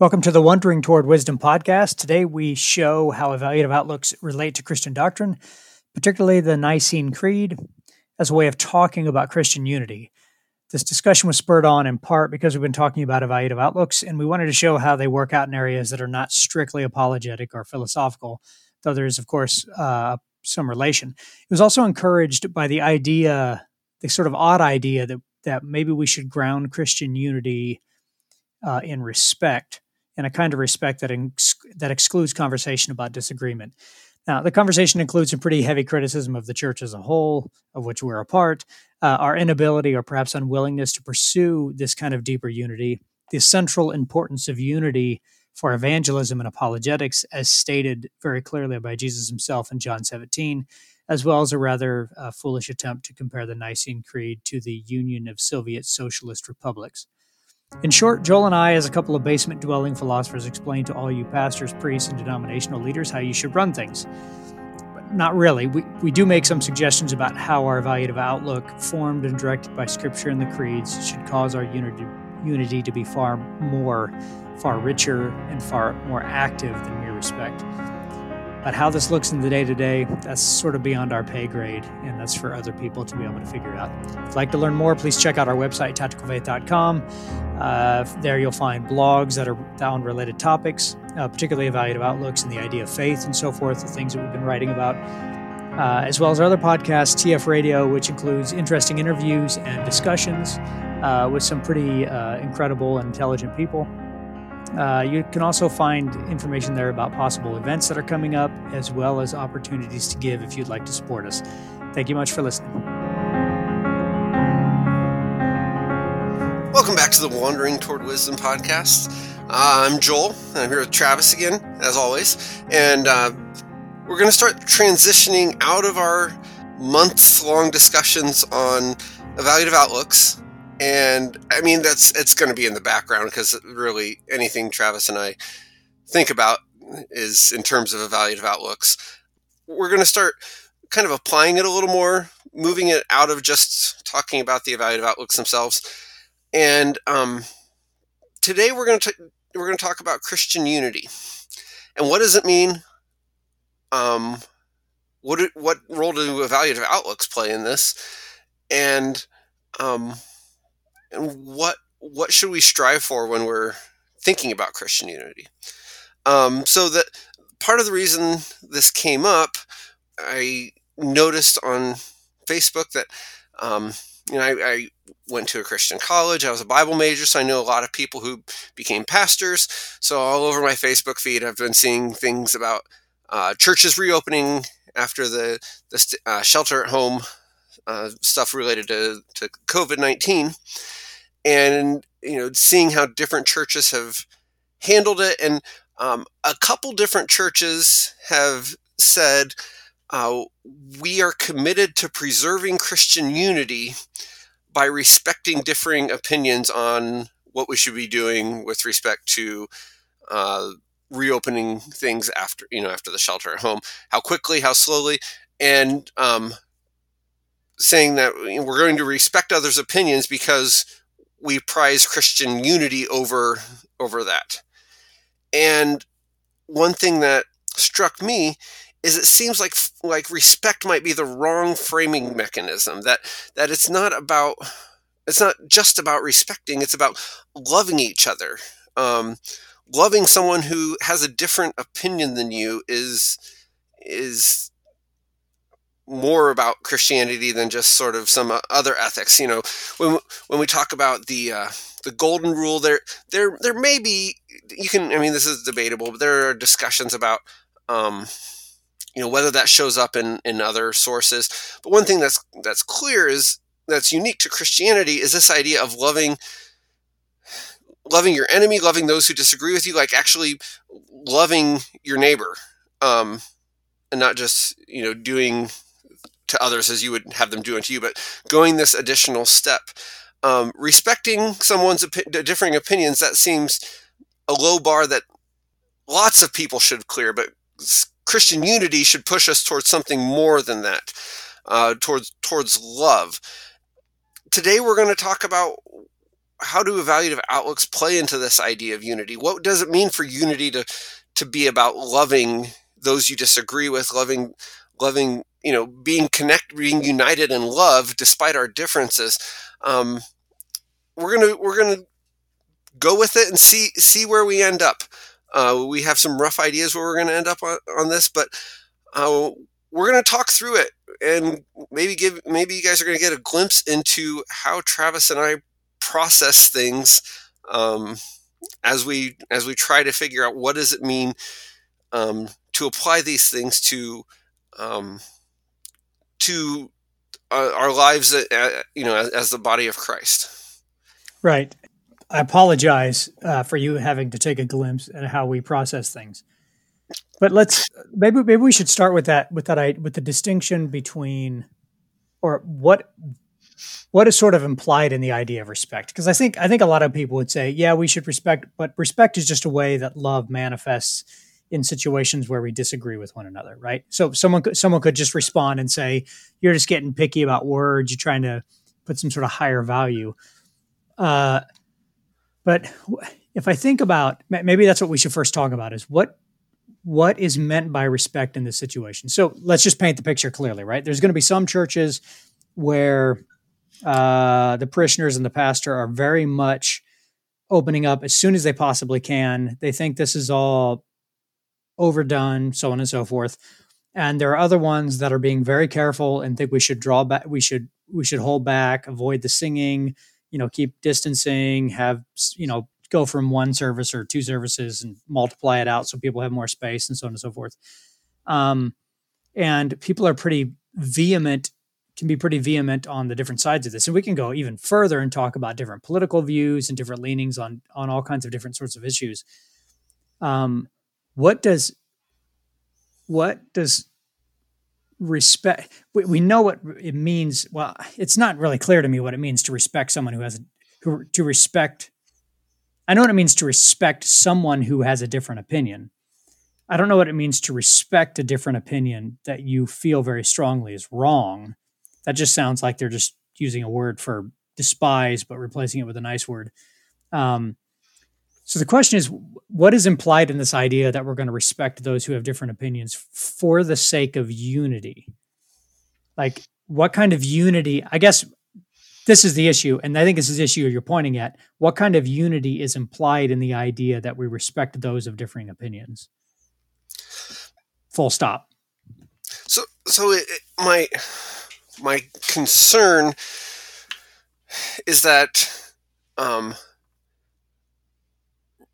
Welcome to the Wandering Toward Wisdom podcast. Today we show how evaluative outlooks relate to Christian doctrine, particularly the Nicene Creed, as a way of talking about Christian unity. This discussion was spurred on in part because we've been talking about evaluative outlooks, and we wanted to show how they work out in areas that are not strictly apologetic or philosophical, though there is, of course, uh, some relation. It was also encouraged by the idea, the sort of odd idea that that maybe we should ground Christian unity uh, in respect and a kind of respect that that excludes conversation about disagreement. Now, the conversation includes some pretty heavy criticism of the church as a whole, of which we're a part, uh, our inability or perhaps unwillingness to pursue this kind of deeper unity, the central importance of unity for evangelism and apologetics, as stated very clearly by Jesus himself in John 17, as well as a rather uh, foolish attempt to compare the Nicene Creed to the Union of Soviet Socialist Republics. In short, Joel and I, as a couple of basement dwelling philosophers, explain to all you pastors, priests, and denominational leaders how you should run things. But not really. We, we do make some suggestions about how our evaluative outlook, formed and directed by Scripture and the creeds, should cause our unity, unity to be far more, far richer, and far more active than mere respect. But how this looks in the day to day, that's sort of beyond our pay grade, and that's for other people to be able to figure out. If you'd like to learn more, please check out our website, tacticalfaith.com. Uh, there you'll find blogs that are on related topics, uh, particularly evaluative outlooks and the idea of faith and so forth, the things that we've been writing about, uh, as well as our other podcast, TF Radio, which includes interesting interviews and discussions uh, with some pretty uh, incredible and intelligent people. Uh, you can also find information there about possible events that are coming up, as well as opportunities to give if you'd like to support us. Thank you much for listening. Welcome back to the Wandering Toward Wisdom podcast. Uh, I'm Joel, and I'm here with Travis again, as always. And uh, we're going to start transitioning out of our months long discussions on evaluative outlooks and I mean that's it's going to be in the background because really anything Travis and I think about is in terms of evaluative outlooks. We're going to start kind of applying it a little more, moving it out of just talking about the evaluative outlooks themselves. And um, today we're going to we're going to talk about Christian unity, and what does it mean? Um, what what role do evaluative outlooks play in this? And um, and what what should we strive for when we're thinking about Christian unity? Um, so that part of the reason this came up, I noticed on Facebook that um, you know I, I, went to a Christian college. I was a Bible major, so I know a lot of people who became pastors. So all over my Facebook feed, I've been seeing things about uh, churches reopening after the the uh, shelter at home uh, stuff related to, to COVID nineteen and you know seeing how different churches have handled it and um, a couple different churches have said uh, we are committed to preserving christian unity by respecting differing opinions on what we should be doing with respect to uh, reopening things after you know after the shelter at home how quickly how slowly and um, saying that we're going to respect others opinions because we prize Christian unity over over that. And one thing that struck me is it seems like like respect might be the wrong framing mechanism that that it's not about it's not just about respecting it's about loving each other um, loving someone who has a different opinion than you is is more about Christianity than just sort of some uh, other ethics. You know, when when we talk about the uh, the golden rule, there there there may be you can. I mean, this is debatable, but there are discussions about. Um, you know whether that shows up in, in other sources but one thing that's that's clear is that's unique to christianity is this idea of loving loving your enemy loving those who disagree with you like actually loving your neighbor um, and not just you know doing to others as you would have them do unto you, but going this additional step. Um, respecting someone's opi- differing opinions, that seems a low bar that lots of people should clear, but Christian unity should push us towards something more than that, uh, towards towards love. Today we're going to talk about how do evaluative outlooks play into this idea of unity? What does it mean for unity to to be about loving those you disagree with, loving loving you know being connected, being united in love despite our differences? Um, we're gonna we're gonna go with it and see see where we end up. Uh, we have some rough ideas where we're to end up on, on this, but uh, we're to talk through it and maybe give maybe you guys are to get a glimpse into how Travis and I process things um, as we as we try to figure out what does it mean um, to apply these things to um, to uh, our lives, uh, you know, as, as, the body of Christ. Right. I apologize uh, for you having to take a glimpse at how we process things, but let's maybe maybe we should start with that with that with the distinction between or what what is sort of implied in the idea of respect because i think i think a lot of people would say yeah we should respect but respect is just a way that love manifests in situations where we disagree with one another right? So someone could someone could just respond and say you're just getting picky about words. You're trying to put some sort of higher value. Uh, but if i think about maybe that's what we should first talk about is what what is meant by respect in this situation. So let's just paint the picture clearly right? There's going to be some churches where uh, the parishioners and the pastor are very much opening up as soon as they possibly can. They think this is all overdone, so on and so forth. And there are other ones that are being very careful and think we should draw back. We should we should hold back, avoid the singing. You know, keep distancing. Have you know go from one service or two services and multiply it out so people have more space and so on and so forth. Um, and people are pretty vehement can be pretty vehement on the different sides of this. And we can go even further and talk about different political views and different leanings on on all kinds of different sorts of issues. Um, what does what does respect? We, we know what it means. Well, it's not really clear to me what it means to respect someone who has a, who to respect. I know what it means to respect someone who has a different opinion. I don't know what it means to respect a different opinion that you feel very strongly is wrong that just sounds like they're just using a word for despise, but replacing it with a nice word. Um, so the question is, what is implied in this idea that we're going to respect those who have different opinions for the sake of unity? Like, what kind of unity? I guess this is the issue, and I think this is the issue you're pointing at. What kind of unity is implied in the idea that we respect those of differing opinions? Full stop. So, so it, it, my my concern is that um,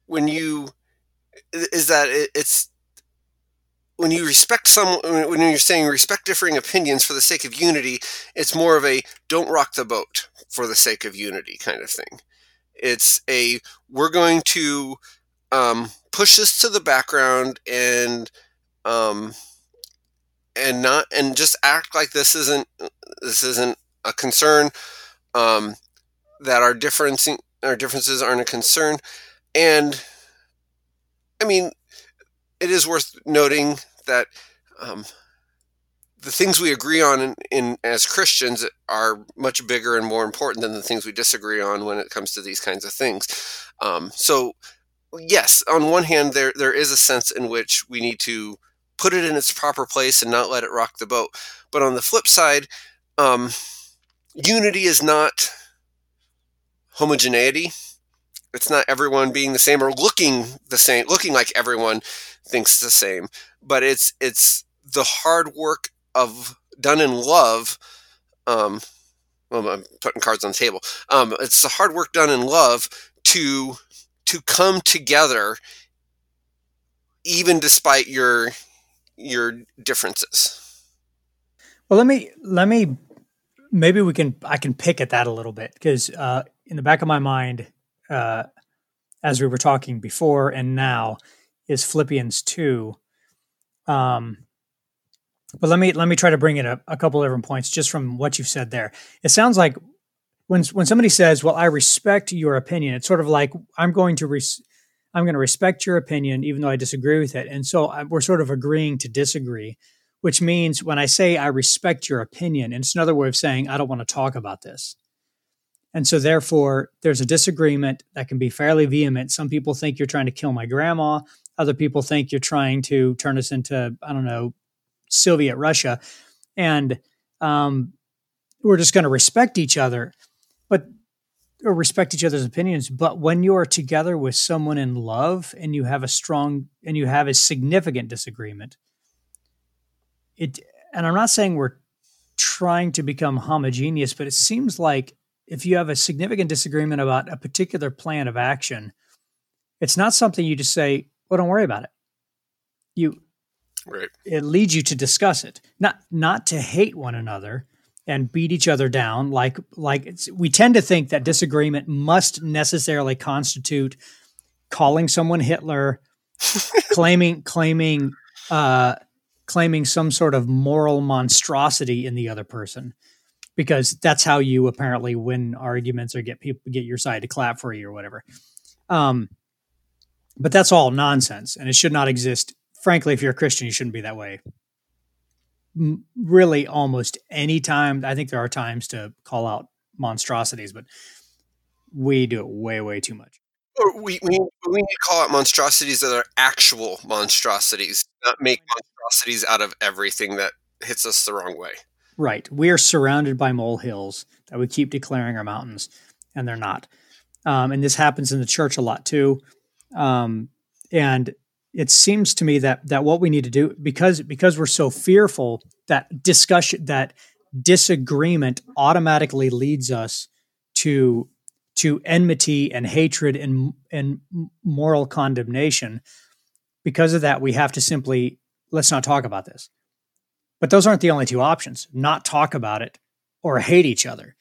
when you is that it, it's when you respect some when you're saying respect differing opinions for the sake of unity it's more of a don't rock the boat for the sake of unity kind of thing. It's a we're going to um, push this to the background and um, and not and just act like this isn't this isn't a concern um, that our difference our differences aren't a concern and i mean it is worth noting that um, the things we agree on in, in, as christians are much bigger and more important than the things we disagree on when it comes to these kinds of things um, so yes on one hand there there is a sense in which we need to put it in its proper place and not let it rock the boat. But on the flip side, um, unity is not homogeneity. It's not everyone being the same or looking the same, looking like everyone thinks the same. But it's it's the hard work of done in love. Um, well, I'm putting cards on the table. Um, it's the hard work done in love to to come together, even despite your your differences. Well, let me let me maybe we can I can pick at that a little bit because uh, in the back of my mind, uh, as we were talking before and now, is Philippians two. Um, but let me let me try to bring in a, a couple different points just from what you've said there. It sounds like when when somebody says, "Well, I respect your opinion," it's sort of like I'm going to res- I'm going to respect your opinion, even though I disagree with it. And so I, we're sort of agreeing to disagree, which means when I say I respect your opinion, it's another way of saying I don't want to talk about this. And so, therefore, there's a disagreement that can be fairly vehement. Some people think you're trying to kill my grandma. Other people think you're trying to turn us into, I don't know, Soviet Russia. And um, we're just going to respect each other, but or respect each other's opinions. But when you are together with someone in love and you have a strong and you have a significant disagreement, it and I'm not saying we're trying to become homogeneous, but it seems like if you have a significant disagreement about a particular plan of action, it's not something you just say, "Well, don't worry about it." You, right. it leads you to discuss it, not not to hate one another and beat each other down. Like like we tend to think that disagreement must necessarily constitute calling someone Hitler, claiming claiming uh, claiming some sort of moral monstrosity in the other person because that's how you apparently win arguments or get people get your side to clap for you or whatever. Um, but that's all nonsense, and it should not exist. Frankly, if you're a Christian, you shouldn't be that way. M- really, almost any time. I think there are times to call out monstrosities, but we do it way, way too much. We, we, we need to call out monstrosities that are actual monstrosities, not make monstrosities out of everything that hits us the wrong way. Right. We are surrounded by molehills that we keep declaring our mountains, and they're not. Um, and this happens in the church a lot too. Um, and it seems to me that that what we need to do because because we're so fearful that discussion that disagreement automatically leads us to to enmity and hatred and and moral condemnation because of that we have to simply let's not talk about this but those aren't the only two options not talk about it or hate each other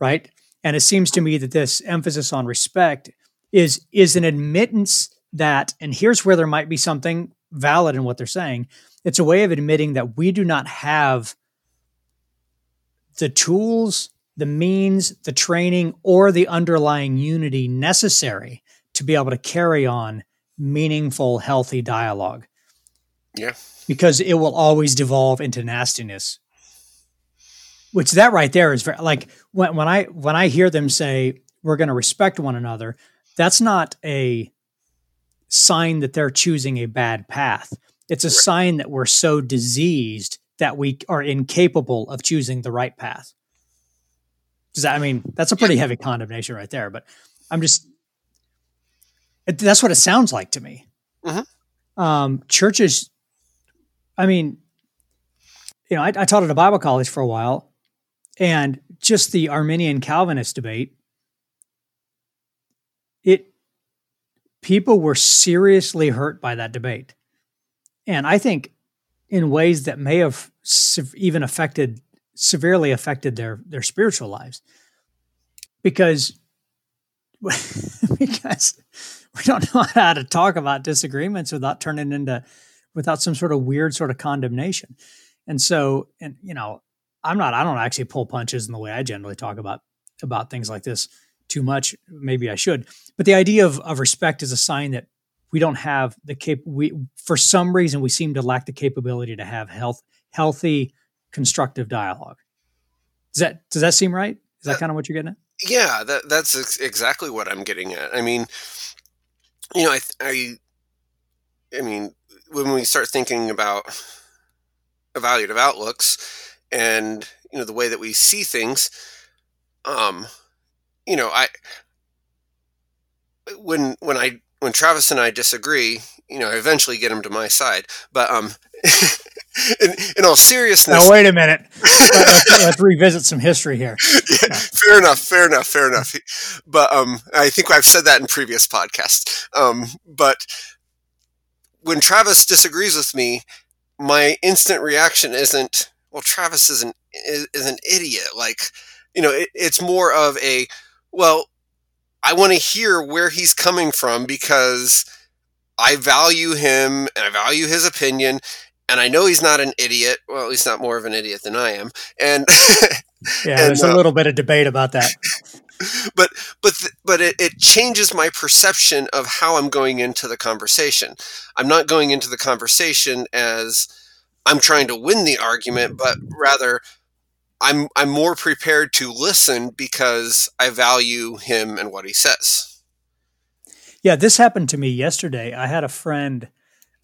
right and it seems to me that this emphasis on respect is is an admittance that, and here's where there might be something valid in what they're saying. It's a way of admitting that we do not have the tools, the means, the training, or the underlying unity necessary to be able to carry on meaningful, healthy dialogue. Yeah. Because it will always devolve into nastiness. Which that right there is very like when, when I when I hear them say we're going to respect one another, that's not a sign that they're choosing a bad path. It's a right. sign that we're so diseased that we are incapable of choosing the right path. Does that, I mean, that's a pretty heavy condemnation right there, but I'm just, it, that's what it sounds like to me. Mm-hmm. Um, churches, I mean, you know, I, I taught at a Bible college for a while, and just the Arminian Calvinist debate, it people were seriously hurt by that debate. And I think in ways that may have even affected severely affected their their spiritual lives because because we don't know how to talk about disagreements without turning into without some sort of weird sort of condemnation and so and you know i'm not i don't actually pull punches in the way i generally talk about about things like this too much. Maybe I should. But the idea of, of respect is a sign that we don't have the cap. We for some reason we seem to lack the capability to have health, healthy, constructive dialogue. Does that does that seem right? Is that kind of what you're getting at? Yeah, that that's ex- exactly what I'm getting at. I mean, you know, I I I mean, when we start thinking about evaluative outlooks and you know the way that we see things, um, you know, I when when I when Travis and I disagree, you know, I eventually get him to my side. But um, in, in all seriousness, now wait a minute. let's, let's, revisit some history here. Yeah, fair enough, fair enough, fair enough. But um, I think I've said that in previous podcasts. Um, but when Travis disagrees with me, my instant reaction isn't, "Well, Travis is an is, is an idiot." Like, you know, it, it's more of a well, I want to hear where he's coming from because I value him and I value his opinion and I know he's not an idiot. Well, he's not more of an idiot than I am. And yeah, and, there's uh, a little bit of debate about that. But but but it, it changes my perception of how I'm going into the conversation. I'm not going into the conversation as I'm trying to win the argument, but rather I'm I'm more prepared to listen because I value him and what he says. Yeah, this happened to me yesterday. I had a friend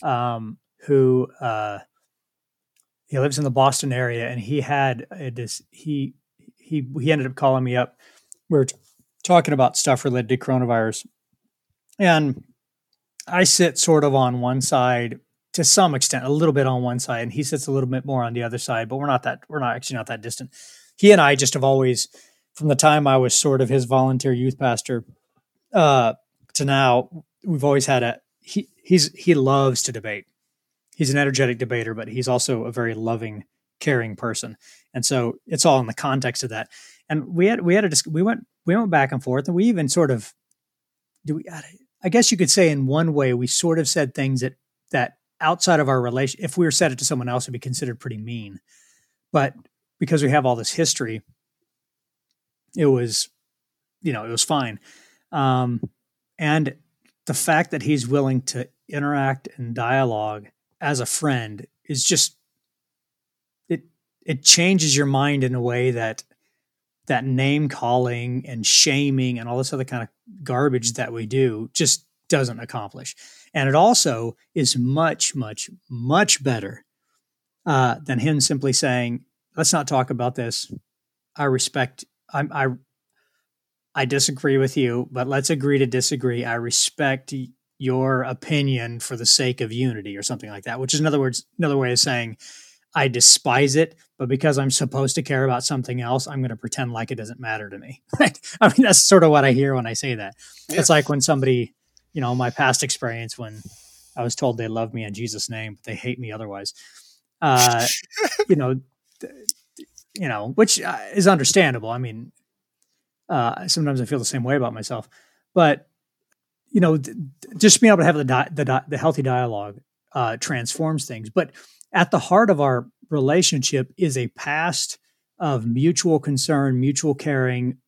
um, who uh, he lives in the Boston area, and he had this. He he he ended up calling me up. We were t- talking about stuff related to coronavirus, and I sit sort of on one side to some extent, a little bit on one side, and he sits a little bit more on the other side. But we're not that we're not actually not that distant. He and I just have always, from the time I was sort of his volunteer youth pastor, uh, to now, we've always had a he. He's he loves to debate. He's an energetic debater, but he's also a very loving, caring person, and so it's all in the context of that. And we had we had a we went we went back and forth, and we even sort of do we. I guess you could say in one way we sort of said things that that outside of our relation, if we were said it to someone else, would be considered pretty mean. But because we have all this history, it was, you know, it was fine. Um, and the fact that he's willing to interact and dialogue as a friend is just it it changes your mind in a way that that name calling and shaming and all this other kind of garbage that we do just doesn't accomplish. And it also is much, much, much better uh, than him simply saying, "Let's not talk about this. I respect. I, I I disagree with you, but let's agree to disagree. I respect your opinion for the sake of unity, or something like that." Which is, in other words, another way of saying, I despise it, but because I'm supposed to care about something else, I'm going to pretend like it doesn't matter to me. Right? I mean, that's sort of what I hear when I say that. Yeah. It's like when somebody you know, my past experience when I was told they love me in Jesus' name, but they hate me otherwise. Uh, you know, th- you know, which uh, is understandable. I mean, uh, sometimes I feel the same way about myself, but you know, th- just being able to have the di- the, di- the healthy dialogue uh, transforms things. But at the heart of our relationship is a past of mutual concern, mutual caring,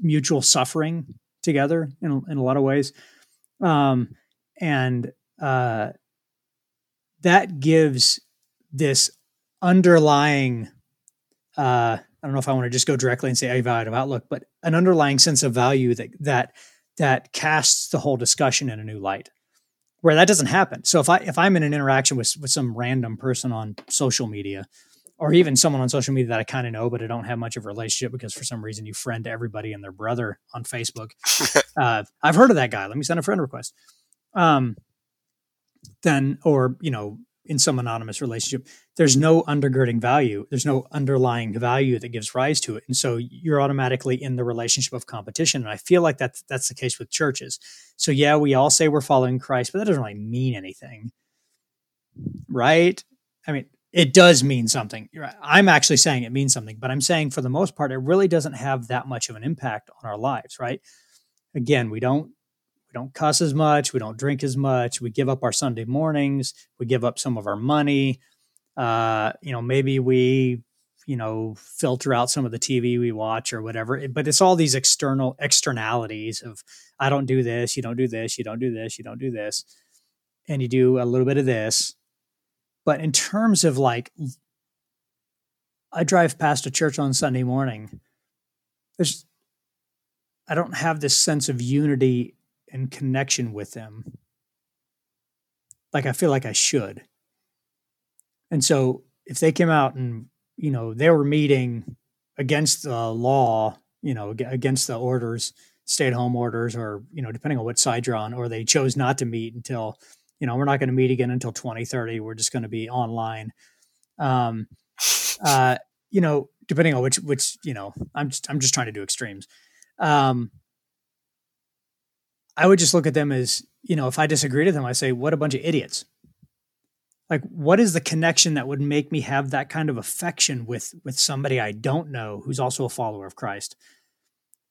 mutual suffering together in, in a lot of ways um, and uh, that gives this underlying uh, I don't know if I want to just go directly and say evaluative outlook, but an underlying sense of value that that that casts the whole discussion in a new light. Where that doesn't happen. So if I if I'm in an interaction with with some random person on social media, or even someone on social media that I kind of know, but I don't have much of a relationship because for some reason you friend everybody and their brother on Facebook. uh, I've heard of that guy. Let me send a friend request. Um, then, or you know, in some anonymous relationship, there's no undergirding value. There's no underlying value that gives rise to it, and so you're automatically in the relationship of competition. And I feel like that's that's the case with churches. So yeah, we all say we're following Christ, but that doesn't really mean anything, right? I mean, it does mean something. I'm actually saying it means something, but I'm saying for the most part, it really doesn't have that much of an impact on our lives, right? Again, we don't we don't cuss as much, we don't drink as much, we give up our Sunday mornings, we give up some of our money. Uh, you know, maybe we, you know, filter out some of the TV we watch or whatever. But it's all these external externalities of I don't do this, you don't do this, you don't do this, you don't do this, and you do a little bit of this. But in terms of like, I drive past a church on Sunday morning. There's, I don't have this sense of unity and connection with them like I feel like I should. And so if they came out and, you know, they were meeting against the law, you know, against the orders, stay at home orders, or, you know, depending on what side you're on, or they chose not to meet until you know, we're not going to meet again until 2030. We're just going to be online. Um, uh, you know, depending on which, which, you know, I'm just, I'm just trying to do extremes. Um, I would just look at them as, you know, if I disagree with them, I say, what a bunch of idiots. Like, what is the connection that would make me have that kind of affection with with somebody I don't know who's also a follower of Christ?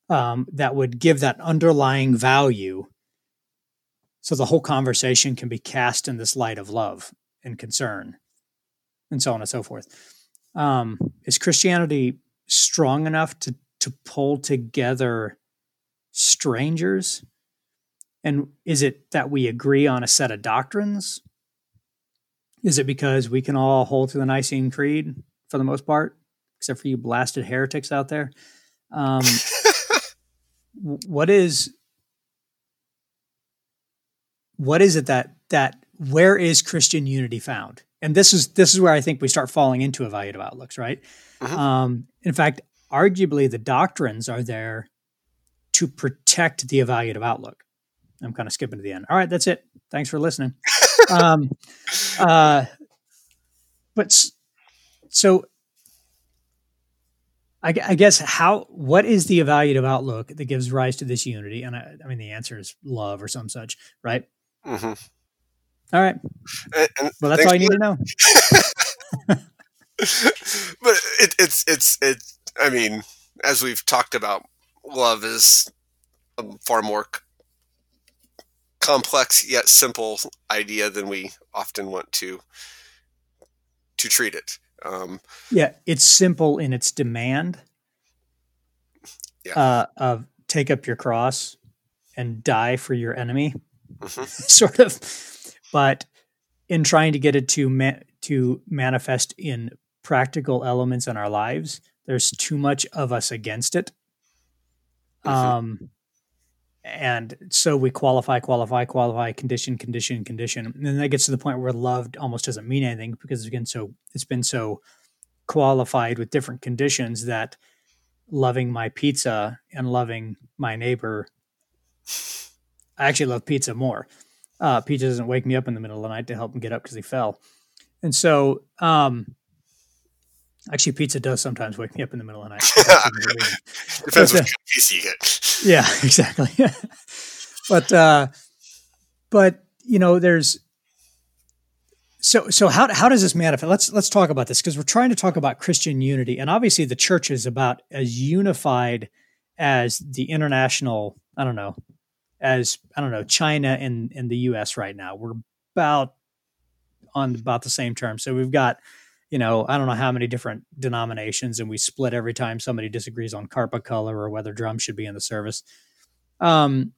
Um, that would give that underlying value so the whole conversation can be cast in this light of love and concern and so on and so forth. Um, is Christianity strong enough to, to pull together strangers? And is it that we agree on a set of doctrines? Is it because we can all hold to the Nicene Creed for the most part? except for you blasted heretics out there. Um, what is what is it that that where is Christian unity found? And this is this is where I think we start falling into evaluative outlooks, right? Mm-hmm. Um, in fact, arguably the doctrines are there to protect the evaluative outlook. I'm kind of skipping to the end. All right, that's it. Thanks for listening. um, uh, but so I, I, guess how what is the evaluative outlook that gives rise to this unity? And I, I mean, the answer is love or some such, right? Mm-hmm. All right. And, and well, that's all you need to know. but it, it's it's it's. I mean, as we've talked about, love is a far more complex yet simple idea than we often want to to treat it. Um, yeah, it's simple in its demand. Yeah. Uh, of take up your cross and die for your enemy, mm-hmm. sort of. But in trying to get it to ma- to manifest in practical elements in our lives, there's too much of us against it. Mm-hmm. Um, and so we qualify, qualify, qualify, condition, condition, condition, and then that gets to the point where loved almost doesn't mean anything because again, so it's been so qualified with different conditions that loving my pizza and loving my neighbor, I actually love pizza more. Uh, pizza doesn't wake me up in the middle of the night to help him get up because he fell, and so um, Actually, pizza does sometimes wake me up in the middle of the night. Depends what uh, pizza you get. Yeah, exactly. but uh, but you know, there's so so how how does this manifest? Let's let's talk about this because we're trying to talk about Christian unity, and obviously the church is about as unified as the international. I don't know, as I don't know, China and and the U.S. right now. We're about on about the same term. So we've got you know, I don't know how many different denominations, and we split every time somebody disagrees on carpet color or whether drums should be in the service. Um,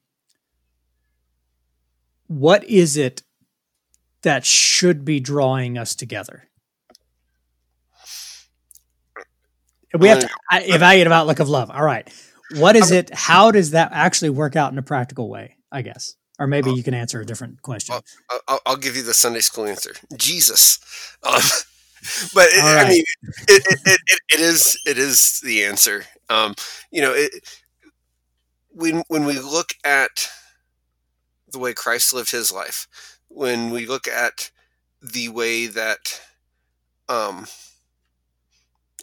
what is it that should be drawing us together? We have to evaluate outlook of love. All right. What is it? How does that actually work out in a practical way? I guess. Or maybe you can answer a different question. I'll, I'll, I'll give you the Sunday school answer. Jesus. Um, but it, right. I mean, it, it, it, is it is the answer. Um, you know, it, when when we look at the way Christ lived his life, when we look at the way that, um,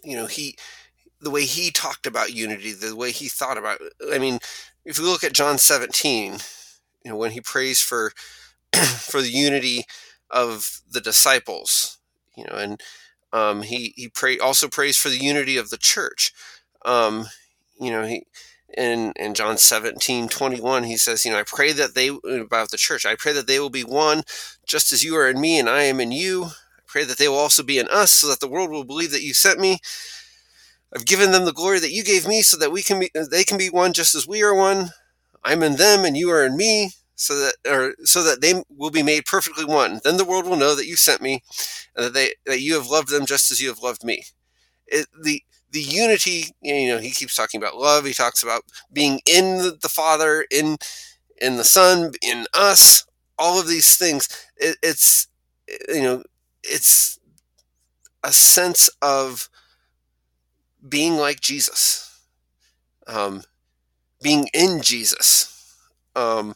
you know, he the way he talked about unity, the way he thought about. It. I mean, if we look at John seventeen, you know, when he prays for for the unity of the disciples you know, and um, he he pray also prays for the unity of the church. Um, you know, he in in John 17, 21, he says, you know, I pray that they about the church, I pray that they will be one, just as you are in me and I am in you. I pray that they will also be in us, so that the world will believe that you sent me. I've given them the glory that you gave me, so that we can be they can be one just as we are one. I'm in them and you are in me, so that or so that they will be made perfectly one. Then the world will know that you sent me, and that they that you have loved them just as you have loved me. It, the the unity, you know, he keeps talking about love. He talks about being in the Father, in in the Son, in us. All of these things. It, it's you know, it's a sense of being like Jesus, um, being in Jesus. Um,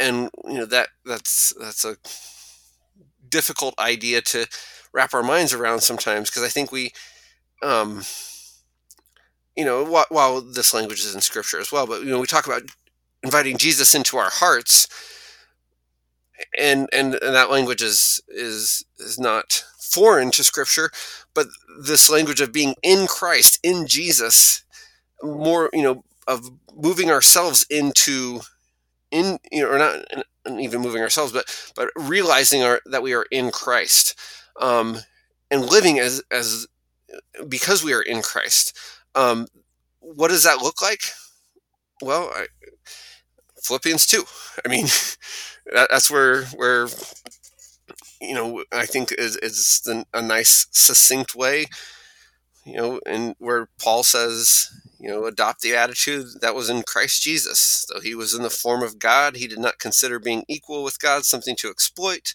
and you know that that's that's a difficult idea to wrap our minds around sometimes because I think we, um, you know, while, while, this language is in Scripture as well, but you know, we talk about inviting Jesus into our hearts, and and, and that language is is is not foreign to Scripture, but this language of being in Christ, in Jesus, more you know, of moving ourselves into in you know or not even moving ourselves but but realizing our that we are in christ um and living as as because we are in christ um what does that look like? Well I, philippians 2 i mean that, that's where where you know i think is is a nice succinct way you know, and where Paul says, you know, adopt the attitude that was in Christ Jesus. Though he was in the form of God, he did not consider being equal with God something to exploit,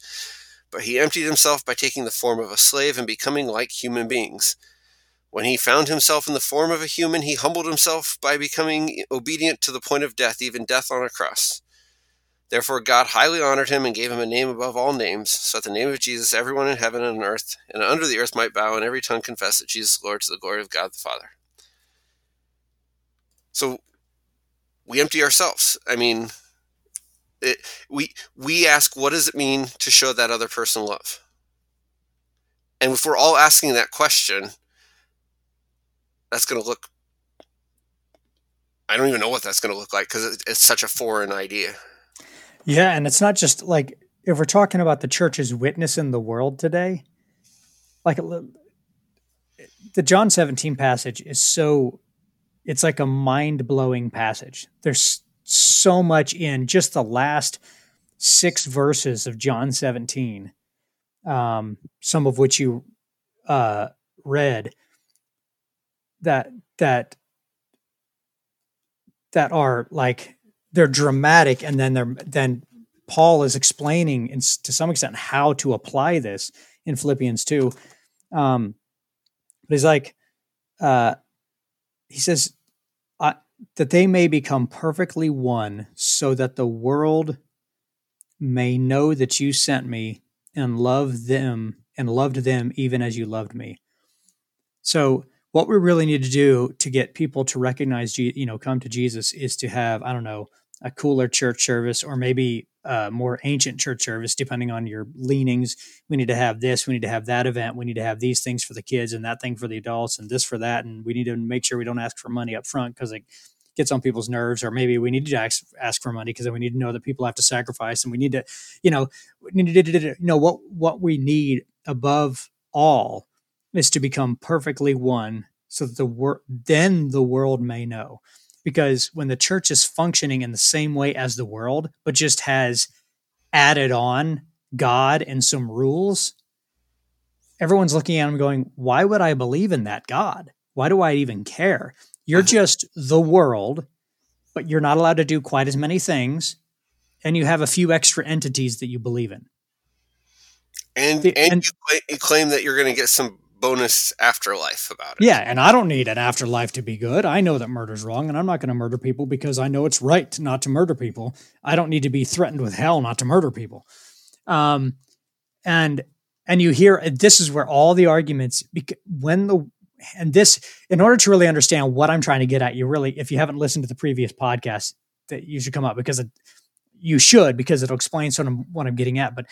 but he emptied himself by taking the form of a slave and becoming like human beings. When he found himself in the form of a human, he humbled himself by becoming obedient to the point of death, even death on a cross. Therefore, God highly honored him and gave him a name above all names, so that the name of Jesus everyone in heaven and on earth and under the earth might bow and every tongue confess that Jesus is Lord to the glory of God the Father. So we empty ourselves. I mean, it, we we ask, what does it mean to show that other person love? And if we're all asking that question, that's going to look. I don't even know what that's going to look like because it's such a foreign idea. Yeah, and it's not just like if we're talking about the church's witness in the world today, like the John 17 passage is so it's like a mind-blowing passage. There's so much in just the last 6 verses of John 17. Um, some of which you uh, read that that that are like they're dramatic and then they're then paul is explaining in, to some extent how to apply this in philippians 2 um, but he's like uh, he says that they may become perfectly one so that the world may know that you sent me and love them and loved them even as you loved me. So what we really need to do to get people to recognize you know come to jesus is to have i don't know a cooler church service or maybe a more ancient church service, depending on your leanings. We need to have this, we need to have that event, we need to have these things for the kids and that thing for the adults and this for that. And we need to make sure we don't ask for money up front because it gets on people's nerves. Or maybe we need to ask, ask for money because then we need to know that people have to sacrifice and we need to, you know, need to, you know, what, what we need above all is to become perfectly one so that the wor- then the world may know because when the church is functioning in the same way as the world, but just has added on God and some rules, everyone's looking at him going, Why would I believe in that God? Why do I even care? You're just the world, but you're not allowed to do quite as many things, and you have a few extra entities that you believe in. And, the, and, and you claim that you're going to get some bonus afterlife about it. Yeah, and I don't need an afterlife to be good. I know that murder's wrong, and I'm not going to murder people because I know it's right not to murder people. I don't need to be threatened with hell not to murder people. Um, and and you hear this is where all the arguments when the and this in order to really understand what I'm trying to get at, you really if you haven't listened to the previous podcast, that you should come up because it, you should because it'll explain sort of what I'm getting at, but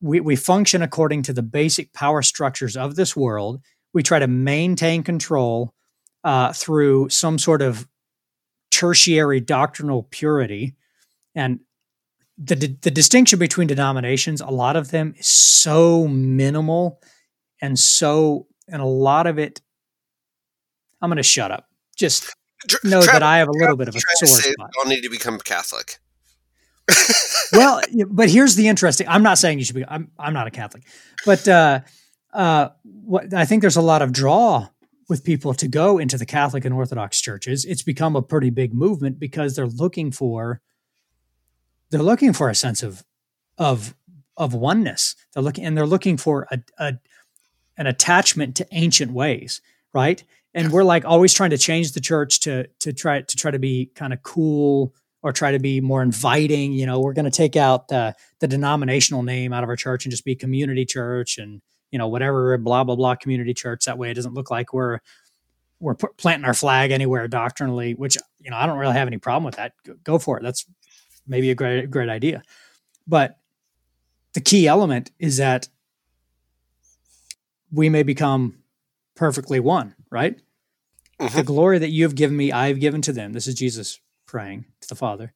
we, we function according to the basic power structures of this world. We try to maintain control uh, through some sort of tertiary doctrinal purity. And the, the distinction between denominations, a lot of them is so minimal and so, and a lot of it, I'm going to shut up. Just know that I have a little bit of a sore spot. Don't need to become Catholic well, but here's the interesting. I'm not saying you should be. I'm I'm not a Catholic, but uh, uh, what I think there's a lot of draw with people to go into the Catholic and Orthodox churches. It's become a pretty big movement because they're looking for they're looking for a sense of of of oneness. They're looking and they're looking for a, a an attachment to ancient ways, right? And we're like always trying to change the church to to try to try to be kind of cool or try to be more inviting. You know, we're going to take out the, the denominational name out of our church and just be community church and, you know, whatever, blah, blah, blah, community church. That way it doesn't look like we're, we're planting our flag anywhere doctrinally, which, you know, I don't really have any problem with that. Go for it. That's maybe a great, great idea. But the key element is that we may become perfectly one, right? Mm-hmm. The glory that you have given me, I have given to them. This is Jesus praying to the Father,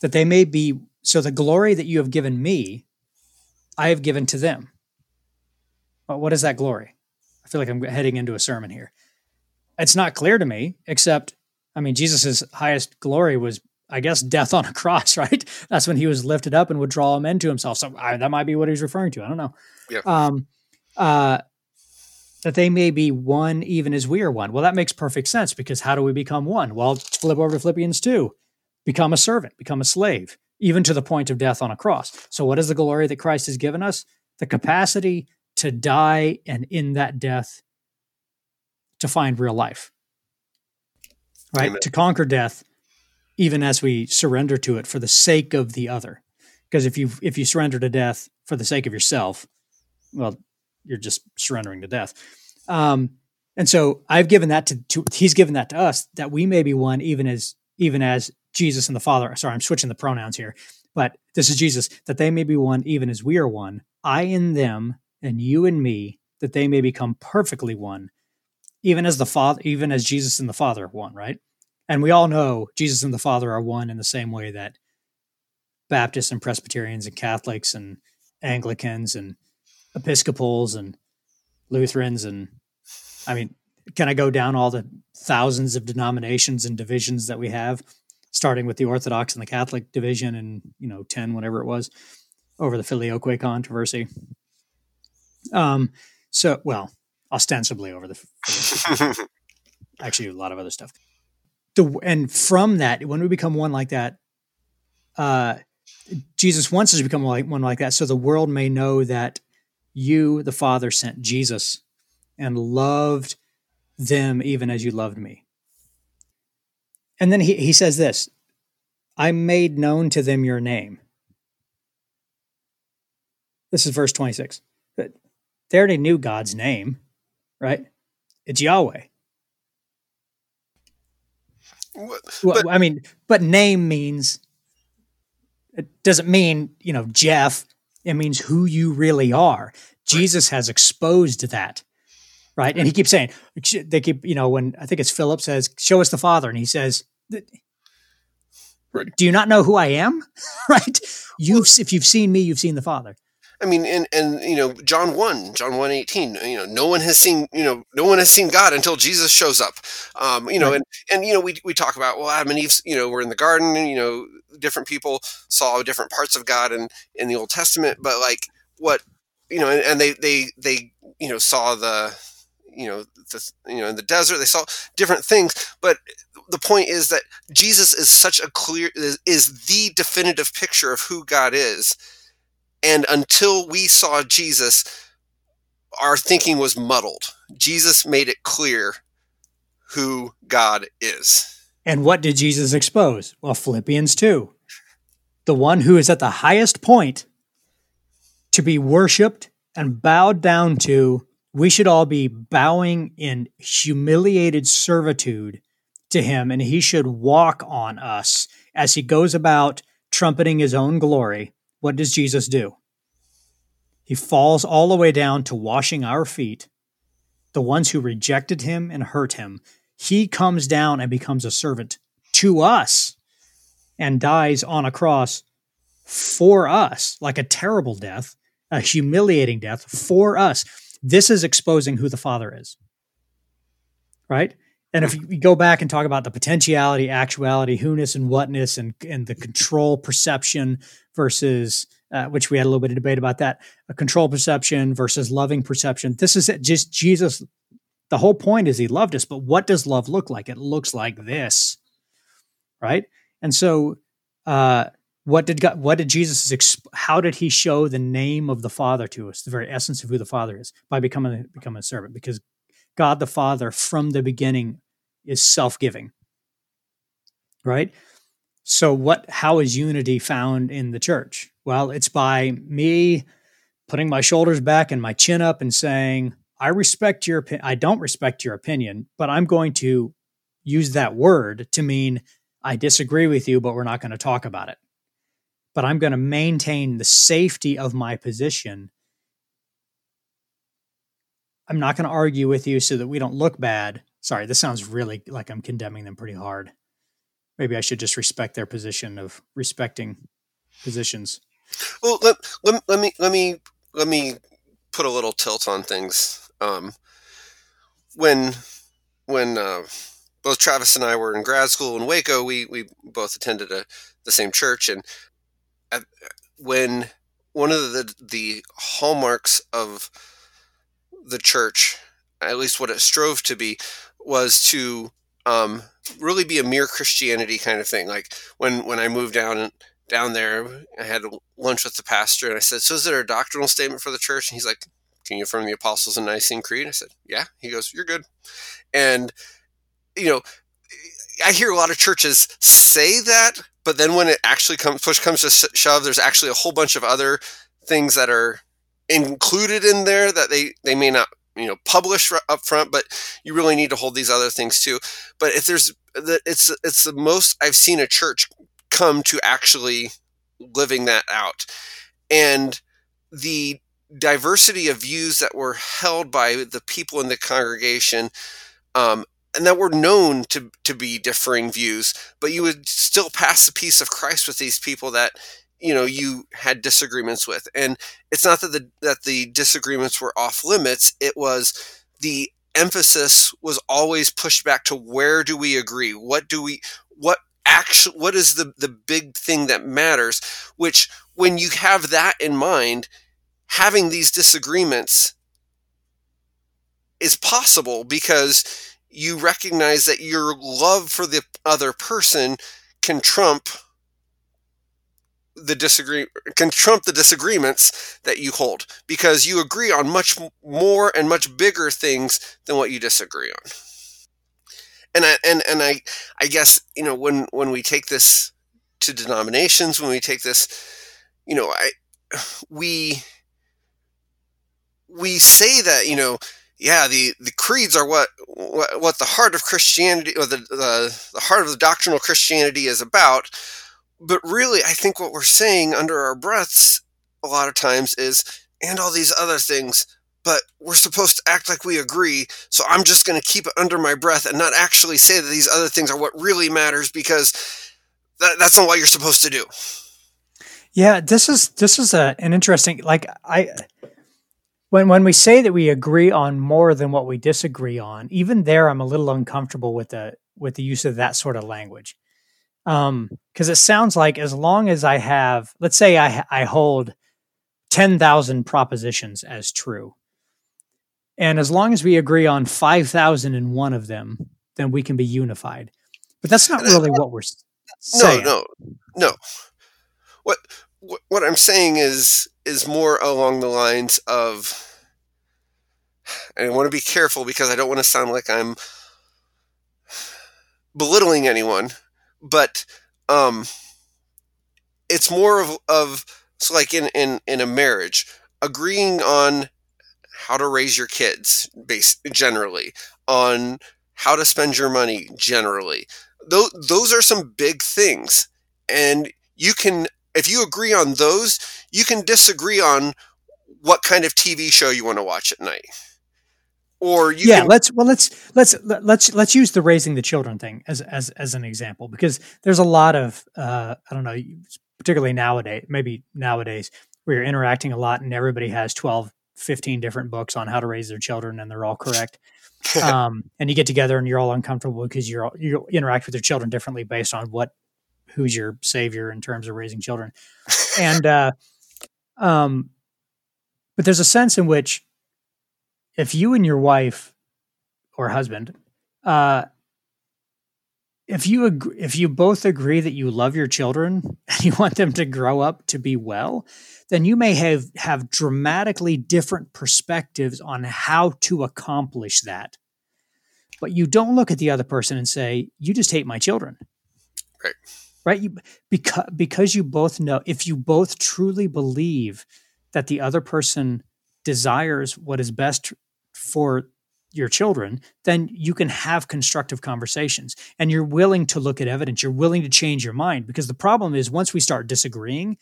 that they may be so the glory that you have given me, I have given to them. But what is that glory? I feel like I'm heading into a sermon here. It's not clear to me, except, I mean, Jesus' highest glory was, I guess, death on a cross, right? That's when he was lifted up and would draw men to himself. So I, that might be what he's referring to. I don't know. Yeah. Um, uh, that they may be one even as we are one. Well, that makes perfect sense because how do we become one? Well, flip over to Philippians 2. Become a servant, become a slave, even to the point of death on a cross. So, what is the glory that Christ has given us? The capacity to die and in that death to find real life. Right? Amen. To conquer death even as we surrender to it for the sake of the other. Because if you if you surrender to death for the sake of yourself, well, you're just surrendering to death. Um, and so I've given that to, to, he's given that to us that we may be one even as even as Jesus and the Father. Sorry, I'm switching the pronouns here, but this is Jesus that they may be one even as we are one. I in them and you and me that they may become perfectly one, even as the Father, even as Jesus and the Father are one. Right, and we all know Jesus and the Father are one in the same way that Baptists and Presbyterians and Catholics and Anglicans and Episcopals and Lutherans and I mean, can I go down all the thousands of denominations and divisions that we have, starting with the Orthodox and the Catholic division and you know ten whatever it was over the filioque controversy. Um, so well, ostensibly over the actually a lot of other stuff. The and from that, when we become one like that, uh, Jesus wants us to become like one like that, so the world may know that you, the Father, sent Jesus and loved them even as you loved me. And then he, he says this I made known to them your name. This is verse 26. But They already knew God's name, right? It's Yahweh. What, well, I mean, but name means it doesn't mean, you know, Jeff it means who you really are. Jesus has exposed that. Right. And he keeps saying, they keep, you know, when I think it's Philip says, show us the Father. And he says, do you not know who I am? right. You've, if you've seen me, you've seen the Father. I mean, and and you know, John one, John one eighteen. You know, no one has seen you know, no one has seen God until Jesus shows up. Um, you know, right. and and you know, we we talk about well, Adam and Eve, you know, were in the garden. And, you know, different people saw different parts of God in in the Old Testament, but like what you know, and, and they they they you know saw the you know the you know in the desert they saw different things but the point is that jesus is such a clear is, is the definitive picture of who god is and until we saw Jesus, our thinking was muddled. Jesus made it clear who God is. And what did Jesus expose? Well, Philippians 2. The one who is at the highest point to be worshiped and bowed down to, we should all be bowing in humiliated servitude to him, and he should walk on us as he goes about trumpeting his own glory what does Jesus do? He falls all the way down to washing our feet, the ones who rejected him and hurt him. He comes down and becomes a servant to us and dies on a cross for us, like a terrible death, a humiliating death for us. This is exposing who the Father is. Right? And if you go back and talk about the potentiality, actuality, who-ness, and whatness, and, and the control perception versus, uh, which we had a little bit of debate about that, a control perception versus loving perception. This is just Jesus. The whole point is he loved us, but what does love look like? It looks like this, right? And so, uh, what did God, what did Jesus, exp- how did he show the name of the Father to us, the very essence of who the Father is, by becoming, becoming a servant? Because God the Father from the beginning is self-giving. Right? So what how is unity found in the church? Well, it's by me putting my shoulders back and my chin up and saying, I respect your I don't respect your opinion, but I'm going to use that word to mean I disagree with you, but we're not going to talk about it. But I'm going to maintain the safety of my position I'm not going to argue with you so that we don't look bad. Sorry, this sounds really like I'm condemning them pretty hard. Maybe I should just respect their position of respecting positions. Well, let, let, let me let me let me put a little tilt on things. Um, when when uh, both Travis and I were in grad school in Waco, we we both attended a, the same church, and at, when one of the the hallmarks of the church at least what it strove to be, was to um, really be a mere Christianity kind of thing. Like when when I moved down down there, I had lunch with the pastor, and I said, "So is there a doctrinal statement for the church?" And he's like, "Can you affirm the Apostles' and Nicene Creed?" I said, "Yeah." He goes, "You're good," and you know, I hear a lot of churches say that, but then when it actually comes push comes to shove, there's actually a whole bunch of other things that are included in there that they they may not you know publish up front but you really need to hold these other things too. But if there's it's it's the most i've seen a church come to actually living that out. And the diversity of views that were held by the people in the congregation um, and that were known to, to be differing views but you would still pass the peace of christ with these people that you know you had disagreements with. And it's not that the that the disagreements were off limits. It was the emphasis was always pushed back to where do we agree? What do we what actually what is the the big thing that matters? Which when you have that in mind having these disagreements is possible because you recognize that your love for the other person can trump the disagree can trump the disagreements that you hold because you agree on much more and much bigger things than what you disagree on. And I and and I I guess you know when when we take this to denominations when we take this you know I we we say that you know yeah the the creeds are what what, what the heart of Christianity or the, the the heart of the doctrinal Christianity is about but really, I think what we're saying under our breaths a lot of times is, and all these other things, but we're supposed to act like we agree. So I'm just going to keep it under my breath and not actually say that these other things are what really matters because that, that's not what you're supposed to do. Yeah, this is this is a, an interesting like I when when we say that we agree on more than what we disagree on, even there I'm a little uncomfortable with the with the use of that sort of language um because it sounds like as long as i have let's say i i hold 10,000 propositions as true. And as long as we agree on 5,001 of them then we can be unified. But that's not really what we're saying no no no. What what i'm saying is is more along the lines of and I want to be careful because I don't want to sound like I'm belittling anyone but um, it's more of of so like in in in a marriage, agreeing on how to raise your kids, base generally on how to spend your money generally. Those those are some big things, and you can if you agree on those, you can disagree on what kind of TV show you want to watch at night or yeah can- let's well let's let's let's let's use the raising the children thing as as as an example because there's a lot of uh i don't know particularly nowadays maybe nowadays where you're interacting a lot and everybody has 12 15 different books on how to raise their children and they're all correct. Um and you get together and you're all uncomfortable because you're all, you interact with your children differently based on what who's your savior in terms of raising children. And uh um but there's a sense in which if you and your wife or husband, uh, if you ag- if you both agree that you love your children and you want them to grow up to be well, then you may have have dramatically different perspectives on how to accomplish that. But you don't look at the other person and say, "You just hate my children." Right. Right? You because because you both know if you both truly believe that the other person desires what is best for your children, then you can have constructive conversations and you're willing to look at evidence. You're willing to change your mind because the problem is once we start disagreeing,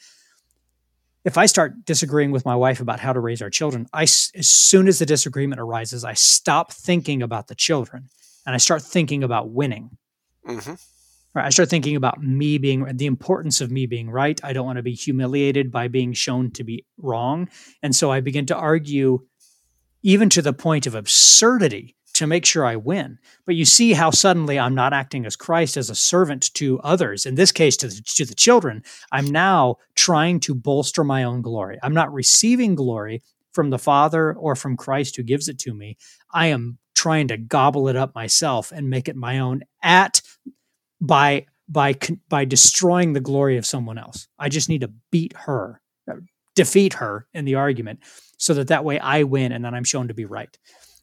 if I start disagreeing with my wife about how to raise our children, I, as soon as the disagreement arises, I stop thinking about the children and I start thinking about winning. Mm-hmm. Right, I start thinking about me being the importance of me being right. I don't want to be humiliated by being shown to be wrong. And so I begin to argue even to the point of absurdity to make sure I win. But you see how suddenly I'm not acting as Christ as a servant to others, in this case to the, to the children. I'm now trying to bolster my own glory. I'm not receiving glory, from the Father or from Christ who gives it to me, I am trying to gobble it up myself and make it my own at by by by destroying the glory of someone else. I just need to beat her, uh, defeat her in the argument, so that that way I win and then I'm shown to be right.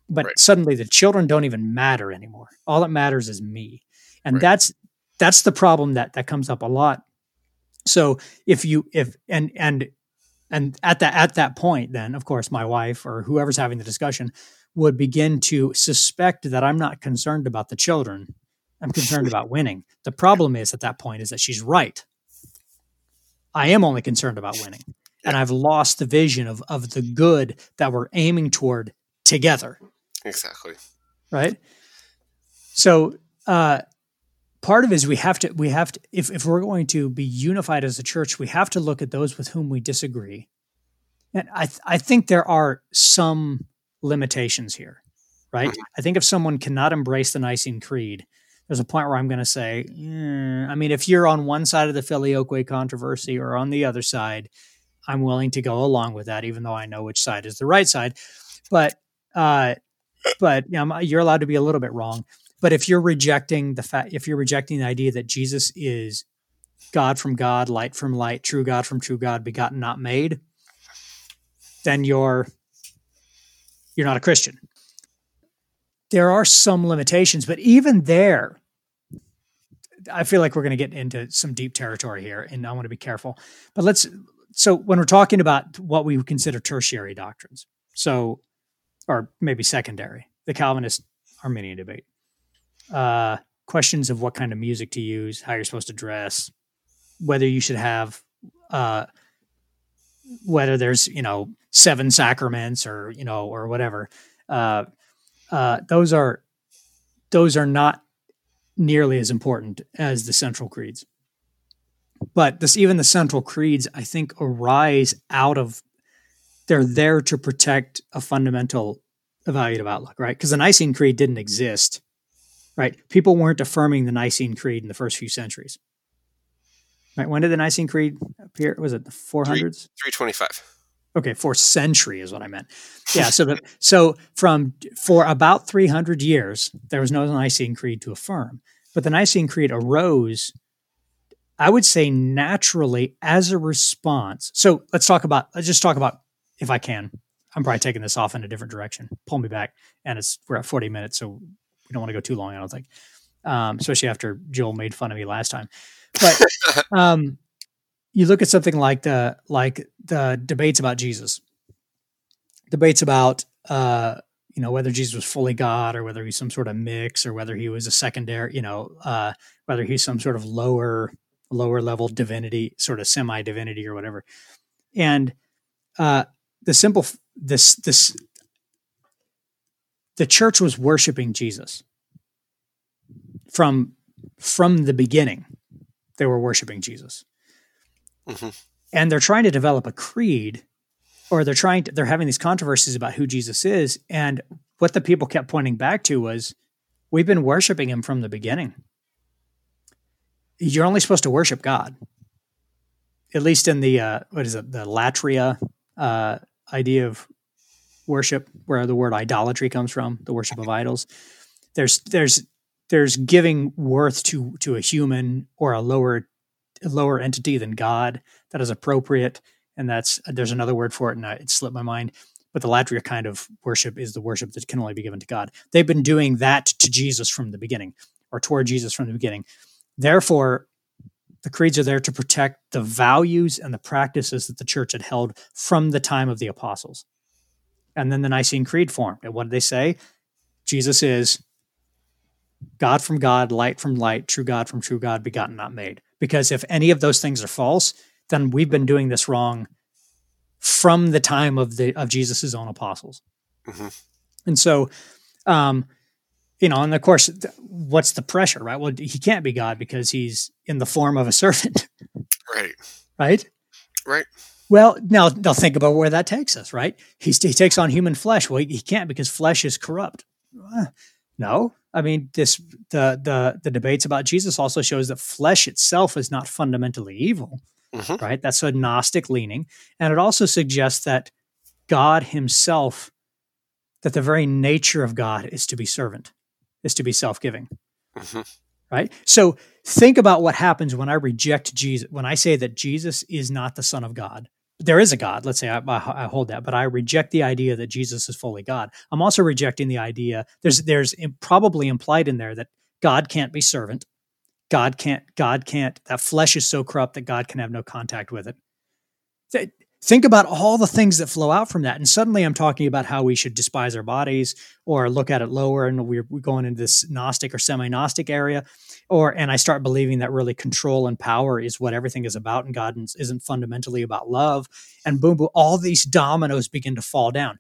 But right. suddenly the children don't even matter anymore. All that matters is me, and right. that's that's the problem that that comes up a lot. So if you if and and and at that at that point, then of course my wife or whoever's having the discussion would begin to suspect that I'm not concerned about the children. I'm concerned about winning. The problem is at that point is that she's right. I am only concerned about winning. And I've lost the vision of of the good that we're aiming toward together. Exactly. Right. So uh, part of it is we have to we have to if, if we're going to be unified as a church, we have to look at those with whom we disagree. And I th- I think there are some limitations here, right? Mm-hmm. I think if someone cannot embrace the Nicene Creed, there's a point where I'm going to say, I mean, if you're on one side of the filioque controversy or on the other side, I'm willing to go along with that, even though I know which side is the right side. But uh, but you know, you're allowed to be a little bit wrong. But if you're rejecting the fact, if you're rejecting the idea that Jesus is God from God, light from light, true God from true God, begotten, not made, then you're you're not a Christian. There are some limitations, but even there, I feel like we're going to get into some deep territory here, and I want to be careful. But let's so when we're talking about what we consider tertiary doctrines, so or maybe secondary, the Calvinist Arminian debate uh, questions of what kind of music to use, how you're supposed to dress, whether you should have, uh, whether there's you know seven sacraments or you know or whatever. Uh, uh, those are those are not nearly as important as the central creeds. But this, even the central creeds, I think, arise out of they're there to protect a fundamental evaluative outlook, right? Because the Nicene Creed didn't exist right? People weren't affirming the Nicene Creed in the first few centuries. Right? When did the Nicene Creed appear? Was it the 400s? 325. Okay, fourth century is what I meant. Yeah, so the, so from for about 300 years there was no Nicene Creed to affirm, but the Nicene Creed arose I would say naturally as a response. So let's talk about let's just talk about if I can. I'm probably taking this off in a different direction. Pull me back and it's we're at 40 minutes so we don't want to go too long. I don't think, um, especially after Joel made fun of me last time. But um, you look at something like the like the debates about Jesus, debates about uh, you know whether Jesus was fully God or whether he's some sort of mix or whether he was a secondary, you know, uh, whether he's some sort of lower lower level divinity, sort of semi divinity or whatever. And uh, the simple this this the church was worshiping Jesus from from the beginning. They were worshiping Jesus, mm-hmm. and they're trying to develop a creed, or they're trying to. They're having these controversies about who Jesus is, and what the people kept pointing back to was, "We've been worshiping Him from the beginning. You're only supposed to worship God." At least in the uh, what is it, the latria uh, idea of worship, where the word idolatry comes from, the worship of idols. There's there's there's giving worth to to a human or a lower lower entity than God that is appropriate, and that's there's another word for it, and I, it slipped my mind. But the latria kind of worship is the worship that can only be given to God. They've been doing that to Jesus from the beginning, or toward Jesus from the beginning. Therefore, the creeds are there to protect the values and the practices that the church had held from the time of the apostles. And then the Nicene Creed formed. And what did they say? Jesus is God from God, light from light, true God from true God, begotten, not made. Because if any of those things are false, then we've been doing this wrong from the time of the of Jesus's own apostles. Mm-hmm. And so, um, you know, and of course, th- what's the pressure, right? Well, he can't be God because he's in the form of a servant. Right. Right. Right. Well, now, now think about where that takes us, right? He's, he takes on human flesh. Well, he, he can't because flesh is corrupt. No, I mean this. The the the debates about Jesus also shows that flesh itself is not fundamentally evil, mm-hmm. right? That's a Gnostic leaning, and it also suggests that God Himself, that the very nature of God is to be servant, is to be self giving. Mm-hmm. Right? So think about what happens when I reject Jesus, when I say that Jesus is not the Son of God. There is a God, let's say I, I hold that, but I reject the idea that Jesus is fully God. I'm also rejecting the idea, there's, there's probably implied in there that God can't be servant. God can't, God can't, that flesh is so corrupt that God can have no contact with it. Think about all the things that flow out from that. And suddenly I'm talking about how we should despise our bodies or look at it lower and we're, going into this Gnostic or semi Gnostic area. Or, and I start believing that really control and power is what everything is about and God isn't fundamentally about love. And boom, boom, all these dominoes begin to fall down.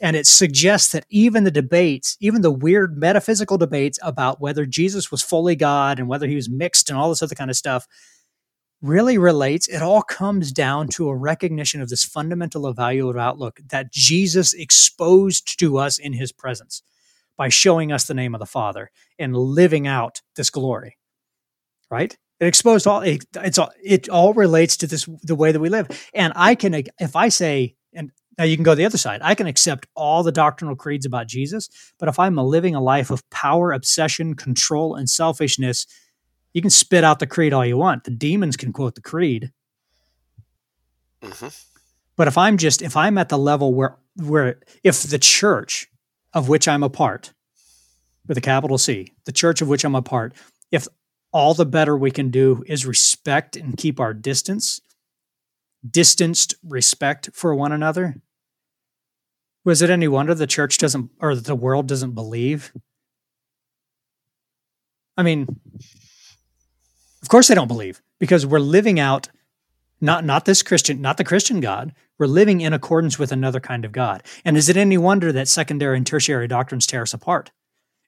And it suggests that even the debates, even the weird metaphysical debates about whether Jesus was fully God and whether he was mixed and all this other kind of stuff, really relates. It all comes down to a recognition of this fundamental evaluative outlook that Jesus exposed to us in his presence by showing us the name of the Father and living out this glory. Right? It exposed all it, it's all it all relates to this the way that we live. And I can if I say and now you can go the other side. I can accept all the doctrinal creeds about Jesus, but if I'm living a life of power, obsession, control, and selfishness, you can spit out the creed all you want. The demons can quote the creed. Mm-hmm. But if I'm just if I'm at the level where where if the church of which I'm a part, with a capital C, the church of which I'm a part, if all the better we can do is respect and keep our distance, distanced respect for one another, was it any wonder the church doesn't or that the world doesn't believe? I mean, of course they don't believe because we're living out not not this Christian, not the Christian God. We're living in accordance with another kind of God. And is it any wonder that secondary and tertiary doctrines tear us apart?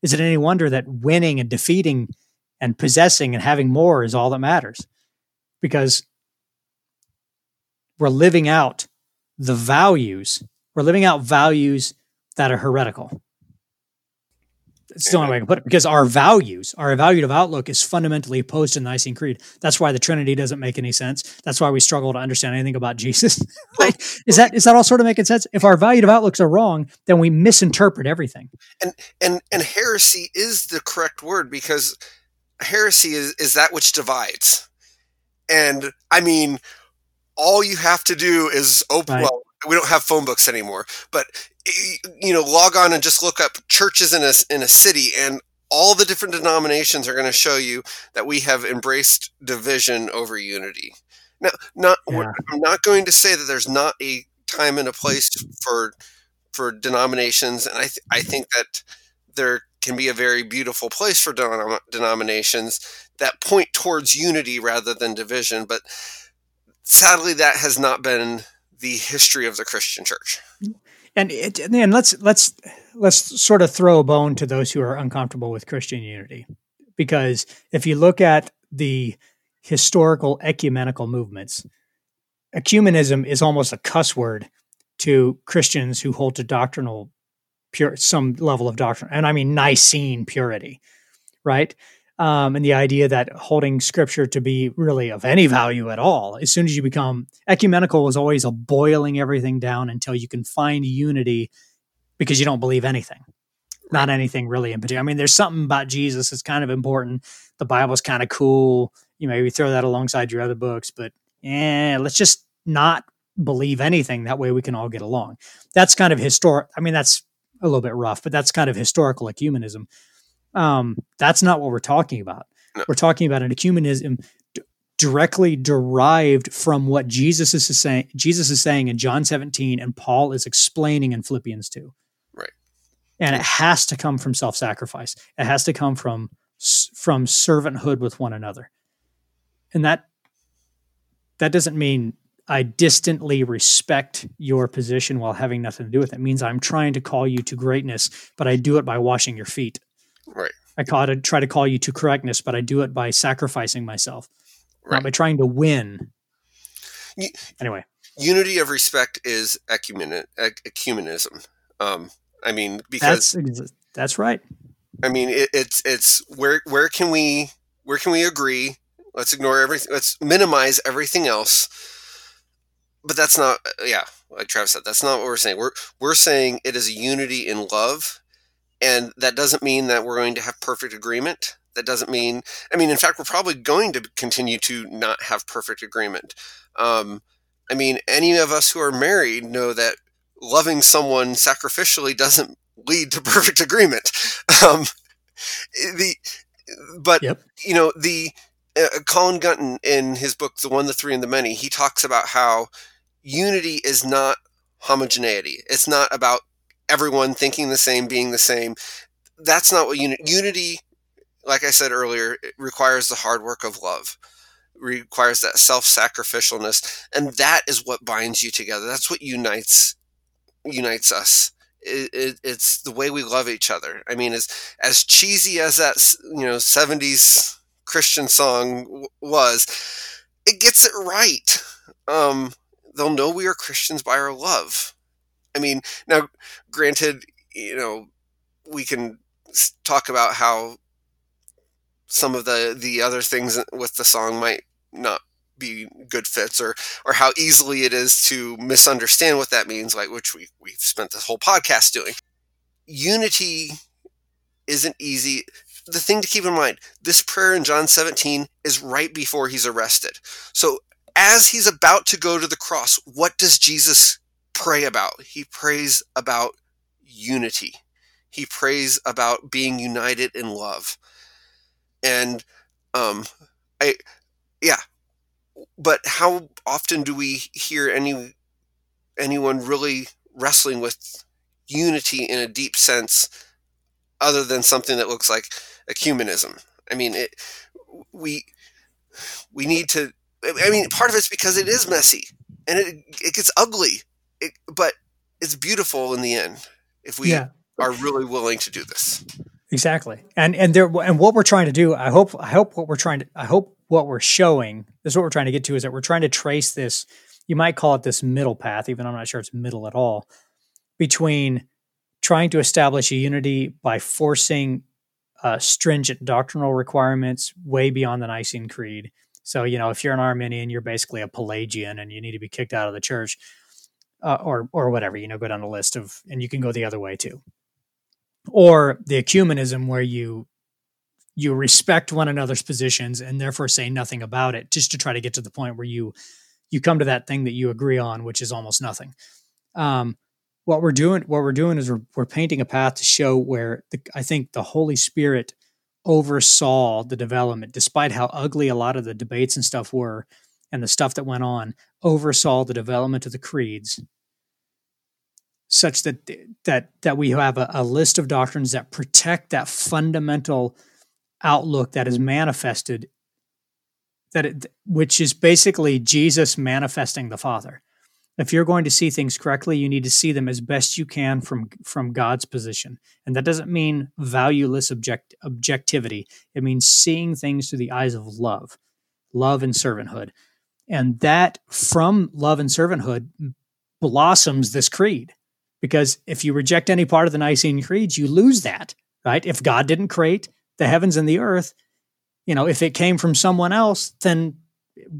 Is it any wonder that winning and defeating and possessing and having more is all that matters? Because we're living out the values, we're living out values that are heretical. It's the only way I can put it because our values, our evaluative outlook is fundamentally opposed to the Nicene Creed. That's why the Trinity doesn't make any sense. That's why we struggle to understand anything about Jesus. like, is that is that all sort of making sense? If our evaluative outlooks are wrong, then we misinterpret everything. And and and heresy is the correct word because heresy is, is that which divides. And I mean, all you have to do is open right. well, we don't have phone books anymore, but you know, log on and just look up churches in a in a city, and all the different denominations are going to show you that we have embraced division over unity. Now, not yeah. I'm not going to say that there's not a time and a place for for denominations, and I th- I think that there can be a very beautiful place for denom- denominations that point towards unity rather than division, but sadly, that has not been the history of the Christian church. And it, and let's let's let's sort of throw a bone to those who are uncomfortable with Christian unity, because if you look at the historical ecumenical movements, ecumenism is almost a cuss word to Christians who hold to doctrinal pure some level of doctrine, and I mean Nicene purity, right? Um, and the idea that holding scripture to be really of any value at all, as soon as you become ecumenical, is always a boiling everything down until you can find unity because you don't believe anything, not anything really in particular. I mean, there's something about Jesus that's kind of important. The Bible's kind of cool. You maybe throw that alongside your other books, but yeah, let's just not believe anything. That way we can all get along. That's kind of historic. I mean, that's a little bit rough, but that's kind of historical ecumenism. Um, that's not what we're talking about. No. We're talking about an ecumenism d- directly derived from what Jesus is saying. Jesus is saying in John 17, and Paul is explaining in Philippians 2. Right. And it has to come from self-sacrifice. It has to come from from servanthood with one another. And that that doesn't mean I distantly respect your position while having nothing to do with it. it. means I'm trying to call you to greatness, but I do it by washing your feet. Right. I call to try to call you to correctness, but I do it by sacrificing myself, right. not by trying to win. You, anyway, unity of respect is ecumen- ecumenism. Um, I mean, because that's that's right. I mean, it, it's it's where where can we where can we agree? Let's ignore everything. Let's minimize everything else. but that's not yeah like travis said that's not what we're saying we're we're saying it is a unity in love and that doesn't mean that we're going to have perfect agreement. That doesn't mean i mean in fact we're probably going to continue to not have perfect agreement. Um, i mean any of us who are married know that loving someone sacrificially doesn't lead to perfect agreement. Um, the but yep. you know the uh, colin gunton in his book the one the three and the many he talks about how unity is not homogeneity. It's not about everyone thinking the same being the same that's not what uni- unity like I said earlier, requires the hard work of love, requires that self sacrificialness, and that is what binds you together. That's what unites unites us. It, it, it's the way we love each other. I mean, as as cheesy as that you know '70s Christian song w- was, it gets it right. Um, they'll know we are Christians by our love. I mean, now, granted, you know, we can talk about how some of the the other things with the song might not be good fits or or how easily it is to misunderstand what that means like which we we've spent this whole podcast doing. Unity isn't easy. The thing to keep in mind this prayer in John 17 is right before he's arrested. So as he's about to go to the cross what does Jesus pray about he prays about unity he prays about being united in love and um, I yeah, but how often do we hear any anyone really wrestling with unity in a deep sense, other than something that looks like ecumenism? I mean, it we we need to. I mean, part of it's because it is messy and it it gets ugly, it, but it's beautiful in the end if we yeah. are really willing to do this. Exactly. And and there and what we're trying to do, I hope I hope what we're trying to I hope what we're showing, this is what we're trying to get to is that we're trying to trace this, you might call it this middle path, even I'm not sure it's middle at all, between trying to establish a unity by forcing uh, stringent doctrinal requirements way beyond the Nicene Creed. So, you know, if you're an Arminian, you're basically a Pelagian and you need to be kicked out of the church uh, or or whatever, you know, go down the list of, and you can go the other way too. Or the ecumenism where you you respect one another's positions and therefore say nothing about it just to try to get to the point where you you come to that thing that you agree on which is almost nothing. Um, what we're doing what we're doing is we're, we're painting a path to show where the, i think the holy spirit oversaw the development despite how ugly a lot of the debates and stuff were and the stuff that went on oversaw the development of the creeds such that that that we have a, a, list of doctrines that protect that fundamental outlook that is manifested that it, which is basically Jesus manifesting the Father. If you're going to see things correctly, you need to see them as best you can from from God's position. And that doesn't mean valueless object objectivity. It means seeing things through the eyes of love, love and servanthood. And that from love and servanthood blossoms this creed because if you reject any part of the Nicene Creed, you lose that, right? If God didn't create the heavens and the earth, you know, if it came from someone else, then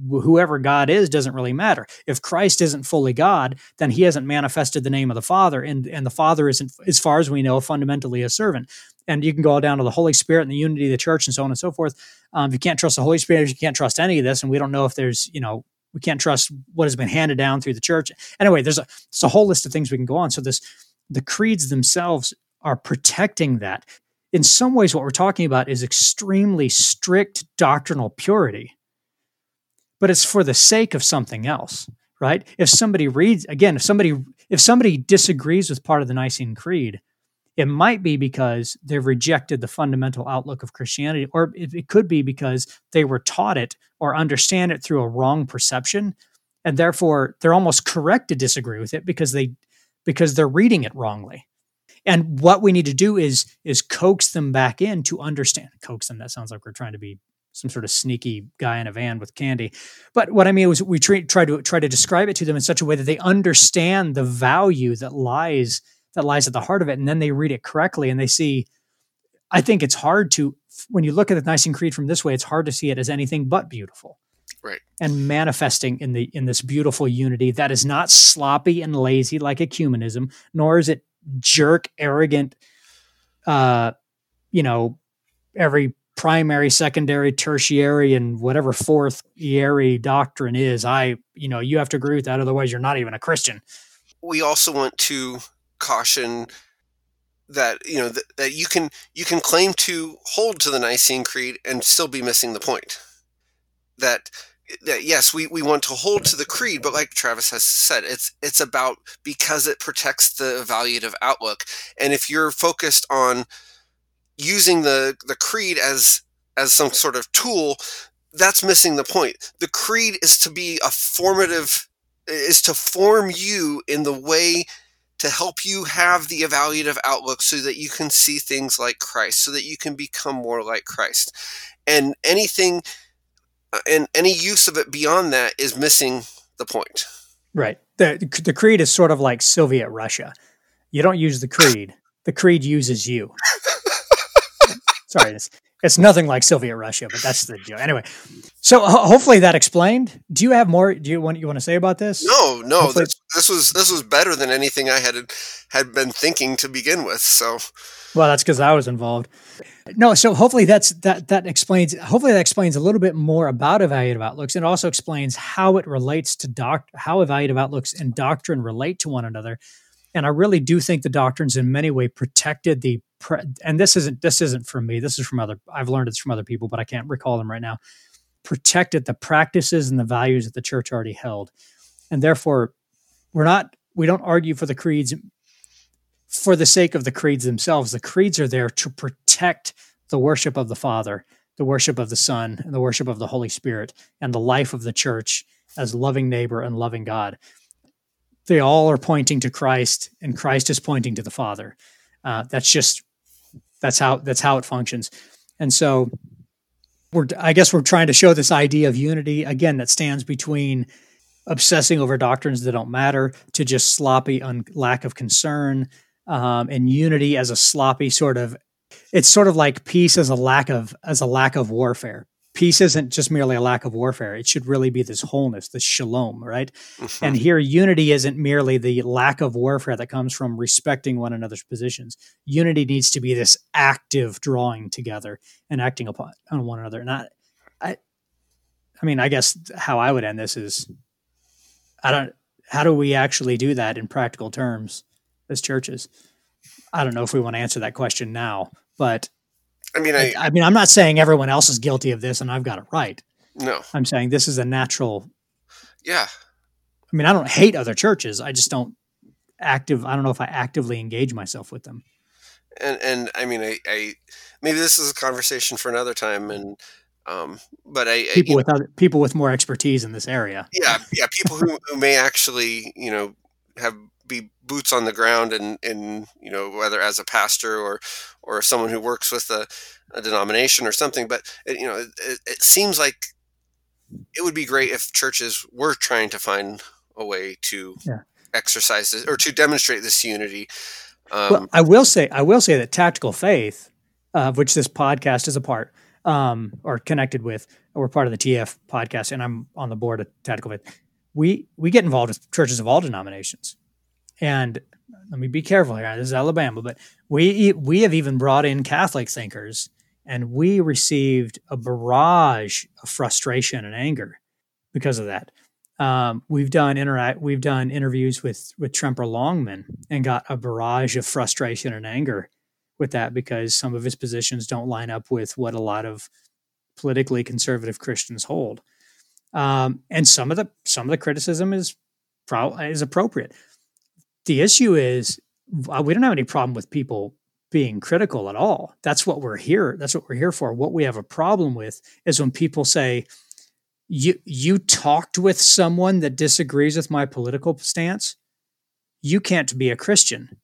whoever God is doesn't really matter. If Christ isn't fully God, then he hasn't manifested the name of the Father, and, and the Father isn't, as far as we know, fundamentally a servant. And you can go down to the Holy Spirit and the unity of the church and so on and so forth. Um, if you can't trust the Holy Spirit, you can't trust any of this, and we don't know if there's, you know, we can't trust what has been handed down through the church. Anyway, there's a, there's a whole list of things we can go on. So this the creeds themselves are protecting that. In some ways, what we're talking about is extremely strict doctrinal purity, but it's for the sake of something else, right? If somebody reads again, if somebody if somebody disagrees with part of the Nicene Creed, it might be because they've rejected the fundamental outlook of Christianity, or it, could be because they were taught it or understand it through a wrong perception, and therefore they're almost correct to disagree with it because they because they're reading it wrongly. And what we need to do is is coax them back in to understand. Coax them. That sounds like we're trying to be some sort of sneaky guy in a van with candy. But what I mean was we try, try to try to describe it to them in such a way that they understand the value that lies that lies at the heart of it. And then they read it correctly and they see, I think it's hard to, when you look at the Nicene Creed from this way, it's hard to see it as anything but beautiful. right and manifesting in the in this beautiful unity that is not sloppy and lazy like ecumenism nor is it jerk arrogant uh you know every primary secondary tertiary and whatever fourth yeary doctrine is i you know you have to agree with that otherwise you're not even a christian we also want to caution that you know that, that you can you can claim to hold to the Nicene Creed and still be missing the point. That that yes, we, we want to hold to the creed, but like Travis has said, it's it's about because it protects the evaluative outlook. And if you're focused on using the the creed as as some sort of tool, that's missing the point. The creed is to be a formative is to form you in the way to help you have the evaluative outlook so that you can see things like Christ, so that you can become more like Christ. And anything uh, and any use of it beyond that is missing the point. Right. The the creed is sort of like Soviet Russia. You don't use the creed. The creed uses you. Sorry, it's, it's nothing like Soviet Russia, but that's the deal. Anyway, so ho- hopefully that explained. Do you have more? Do you want you want to say about this? No, no. This, this, was this was better than anything I had had been thinking to begin with. So, well, that's because I was involved. No, so hopefully that's that that explains. Hopefully that explains a little bit more about evaluative outlooks, and also explains how it relates to doc how evaluative outlooks and doctrine relate to one another. And I really do think the doctrines in many way protected the and this isn't this isn't from me. This is from other. I've learned it's from other people, but I can't recall them right now protected the practices and the values that the church already held. And therefore, we're not, we don't argue for the creeds for the sake of the creeds themselves. The creeds are there to protect the worship of the Father, the worship of the Son, and the worship of the Holy Spirit, and the life of the church as loving neighbor and loving God. They all are pointing to Christ, and Christ is pointing to the Father. Uh, that's just that's how that's how it functions. And so we're I guess we're trying to show this idea of unity again that stands between obsessing over doctrines that don't matter to just sloppy un- lack of concern um, and unity as a sloppy sort of it's sort of like peace as a lack of as a lack of warfare peace isn't just merely a lack of warfare. It should really be this wholeness, this shalom, right? Mm-hmm. And here, unity isn't merely the lack of warfare that comes from respecting one another's positions. Unity needs to be this active drawing together and acting upon on one another. And I, I, I mean, I guess how I would end this is, I don't. How do we actually do that in practical terms as churches? I don't know if we want to answer that question now, but I mean, I, I mean, I'm not saying everyone else is guilty of this and I've got it right. No, I'm saying this is a natural. Yeah. I mean, I don't hate other churches. I just don't active. I don't know if I actively engage myself with them. And and I mean, I, I maybe this is a conversation for another time. And um, but I people I, with other, people with more expertise in this area. Yeah, yeah, people who, who may actually you know have be boots on the ground and and you know whether as a pastor or or someone who works with a, a denomination or something but it, you know it, it, seems like it would be great if churches were trying to find a way to yeah. exercise this or to demonstrate this unity um, well i will say i will say that tactical faith uh, of which this podcast is a part um, or connected with we're part of the tf podcast and i'm on the board of tactical faith we we get involved with churches of all denominations and let me be careful here. This is Alabama, but we we have even brought in Catholic thinkers, and we received a barrage of frustration and anger because of that. Um, we've done interact we've done interviews with with Tremper Longman and got a barrage of frustration and anger with that because some of his positions don't line up with what a lot of politically conservative Christians hold. Um, and some of the some of the criticism is pro- is appropriate the issue is uh, we don't have any problem with people being critical at all. That's what we're here. That's what we're here for. What we have a problem with is when people say, "You you talked with someone that disagrees with my political stance. You can't be a Christian,"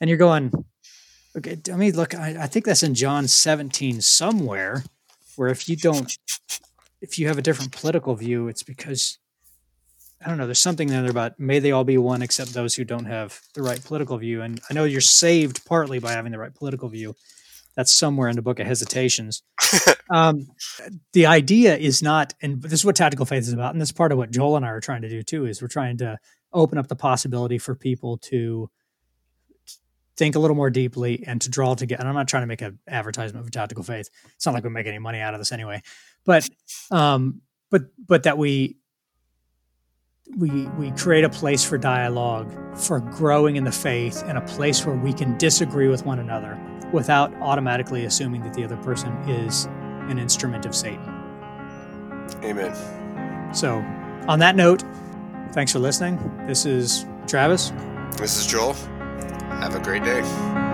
and you're going, "Okay, I mean, look, I, I think that's in John 17 somewhere, where if you don't, if you have a different political view, it's because I don't know. There's something there about may they all be one except those who don't have the right political view. And I know you're saved partly by having the right political view, That's somewhere in the book of Hesitations. um, the idea is not, and this is what tactical faith is about, and this is part of what Joel and I are trying to do too. Is we're trying to open up the possibility for people to think a little more deeply and to draw together. And I'm not trying to make an advertisement for tactical faith. It's not like we make any money out of this anyway, but um, but but that we we we create a place for dialogue, for growing in the faith, and a place where we can disagree with one another without automatically assuming that the other person is an instrument of Satan. Amen. So, on that note, thanks for listening. This is Travis. This is Joel. Have a great day.